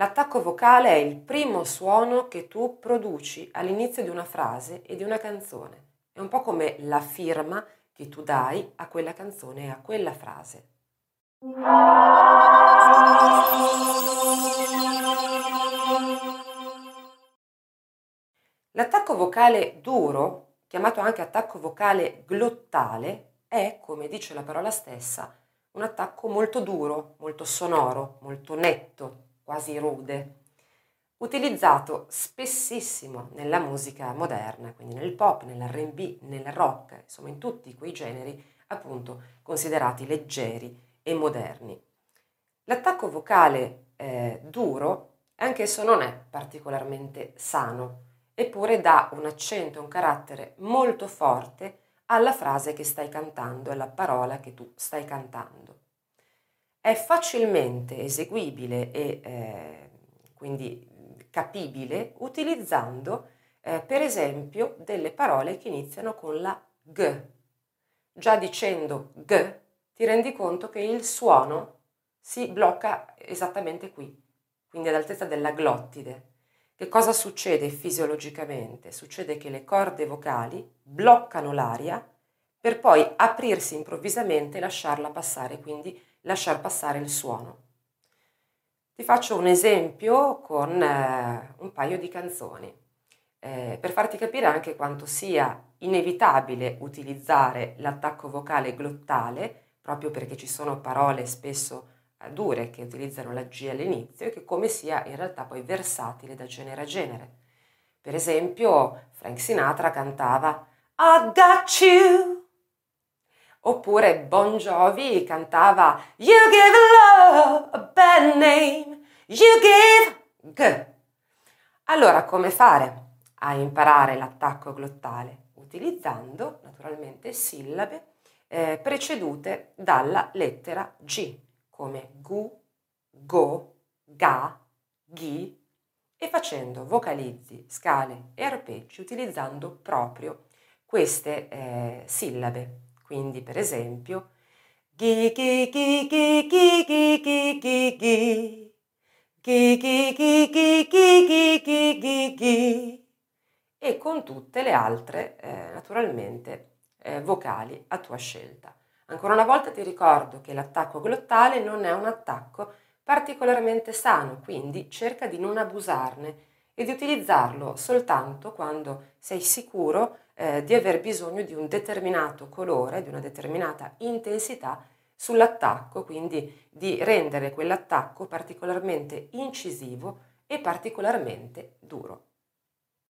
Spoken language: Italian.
L'attacco vocale è il primo suono che tu produci all'inizio di una frase e di una canzone. È un po' come la firma che tu dai a quella canzone e a quella frase. L'attacco vocale duro, chiamato anche attacco vocale glottale, è, come dice la parola stessa, un attacco molto duro, molto sonoro, molto netto, quasi rude, utilizzato spessissimo nella musica moderna, quindi nel pop, nell'RB, nel rock, insomma in tutti quei generi appunto considerati leggeri e moderni. L'attacco vocale eh, duro anch'esso non è particolarmente sano, eppure dà un accento, un carattere molto forte alla frase che stai cantando, alla parola che tu stai cantando è facilmente eseguibile e eh, quindi capibile utilizzando eh, per esempio delle parole che iniziano con la G. Già dicendo G ti rendi conto che il suono si blocca esattamente qui, quindi ad altezza della glottide. Che cosa succede fisiologicamente? Succede che le corde vocali bloccano l'aria per poi aprirsi improvvisamente e lasciarla passare, quindi lasciar passare il suono. Ti faccio un esempio con eh, un paio di canzoni, eh, per farti capire anche quanto sia inevitabile utilizzare l'attacco vocale glottale, proprio perché ci sono parole spesso eh, dure che utilizzano la G all'inizio e che come sia in realtà poi versatile da genere a genere. Per esempio, Frank Sinatra cantava I got you Oppure Bon Jovi cantava You give love a bad name, you give g. Allora come fare a imparare l'attacco glottale? Utilizzando naturalmente sillabe eh, precedute dalla lettera G, come gu, go, ga, ghi, e facendo vocalizzi, scale e arpeggi utilizzando proprio queste eh, sillabe. Quindi, per esempio, ghi ghi ghi ghi ghi ghi ghi ghi ghi ghi ghi ghi ghi ghi ghi ghi ghi e con tutte le altre, eh, naturalmente, eh, vocali a tua scelta. Ancora una volta ti ricordo che l'attacco glottale non è un attacco particolarmente sano, quindi cerca di non abusarne e di utilizzarlo soltanto quando sei sicuro eh, di aver bisogno di un determinato colore, di una determinata intensità sull'attacco, quindi di rendere quell'attacco particolarmente incisivo e particolarmente duro.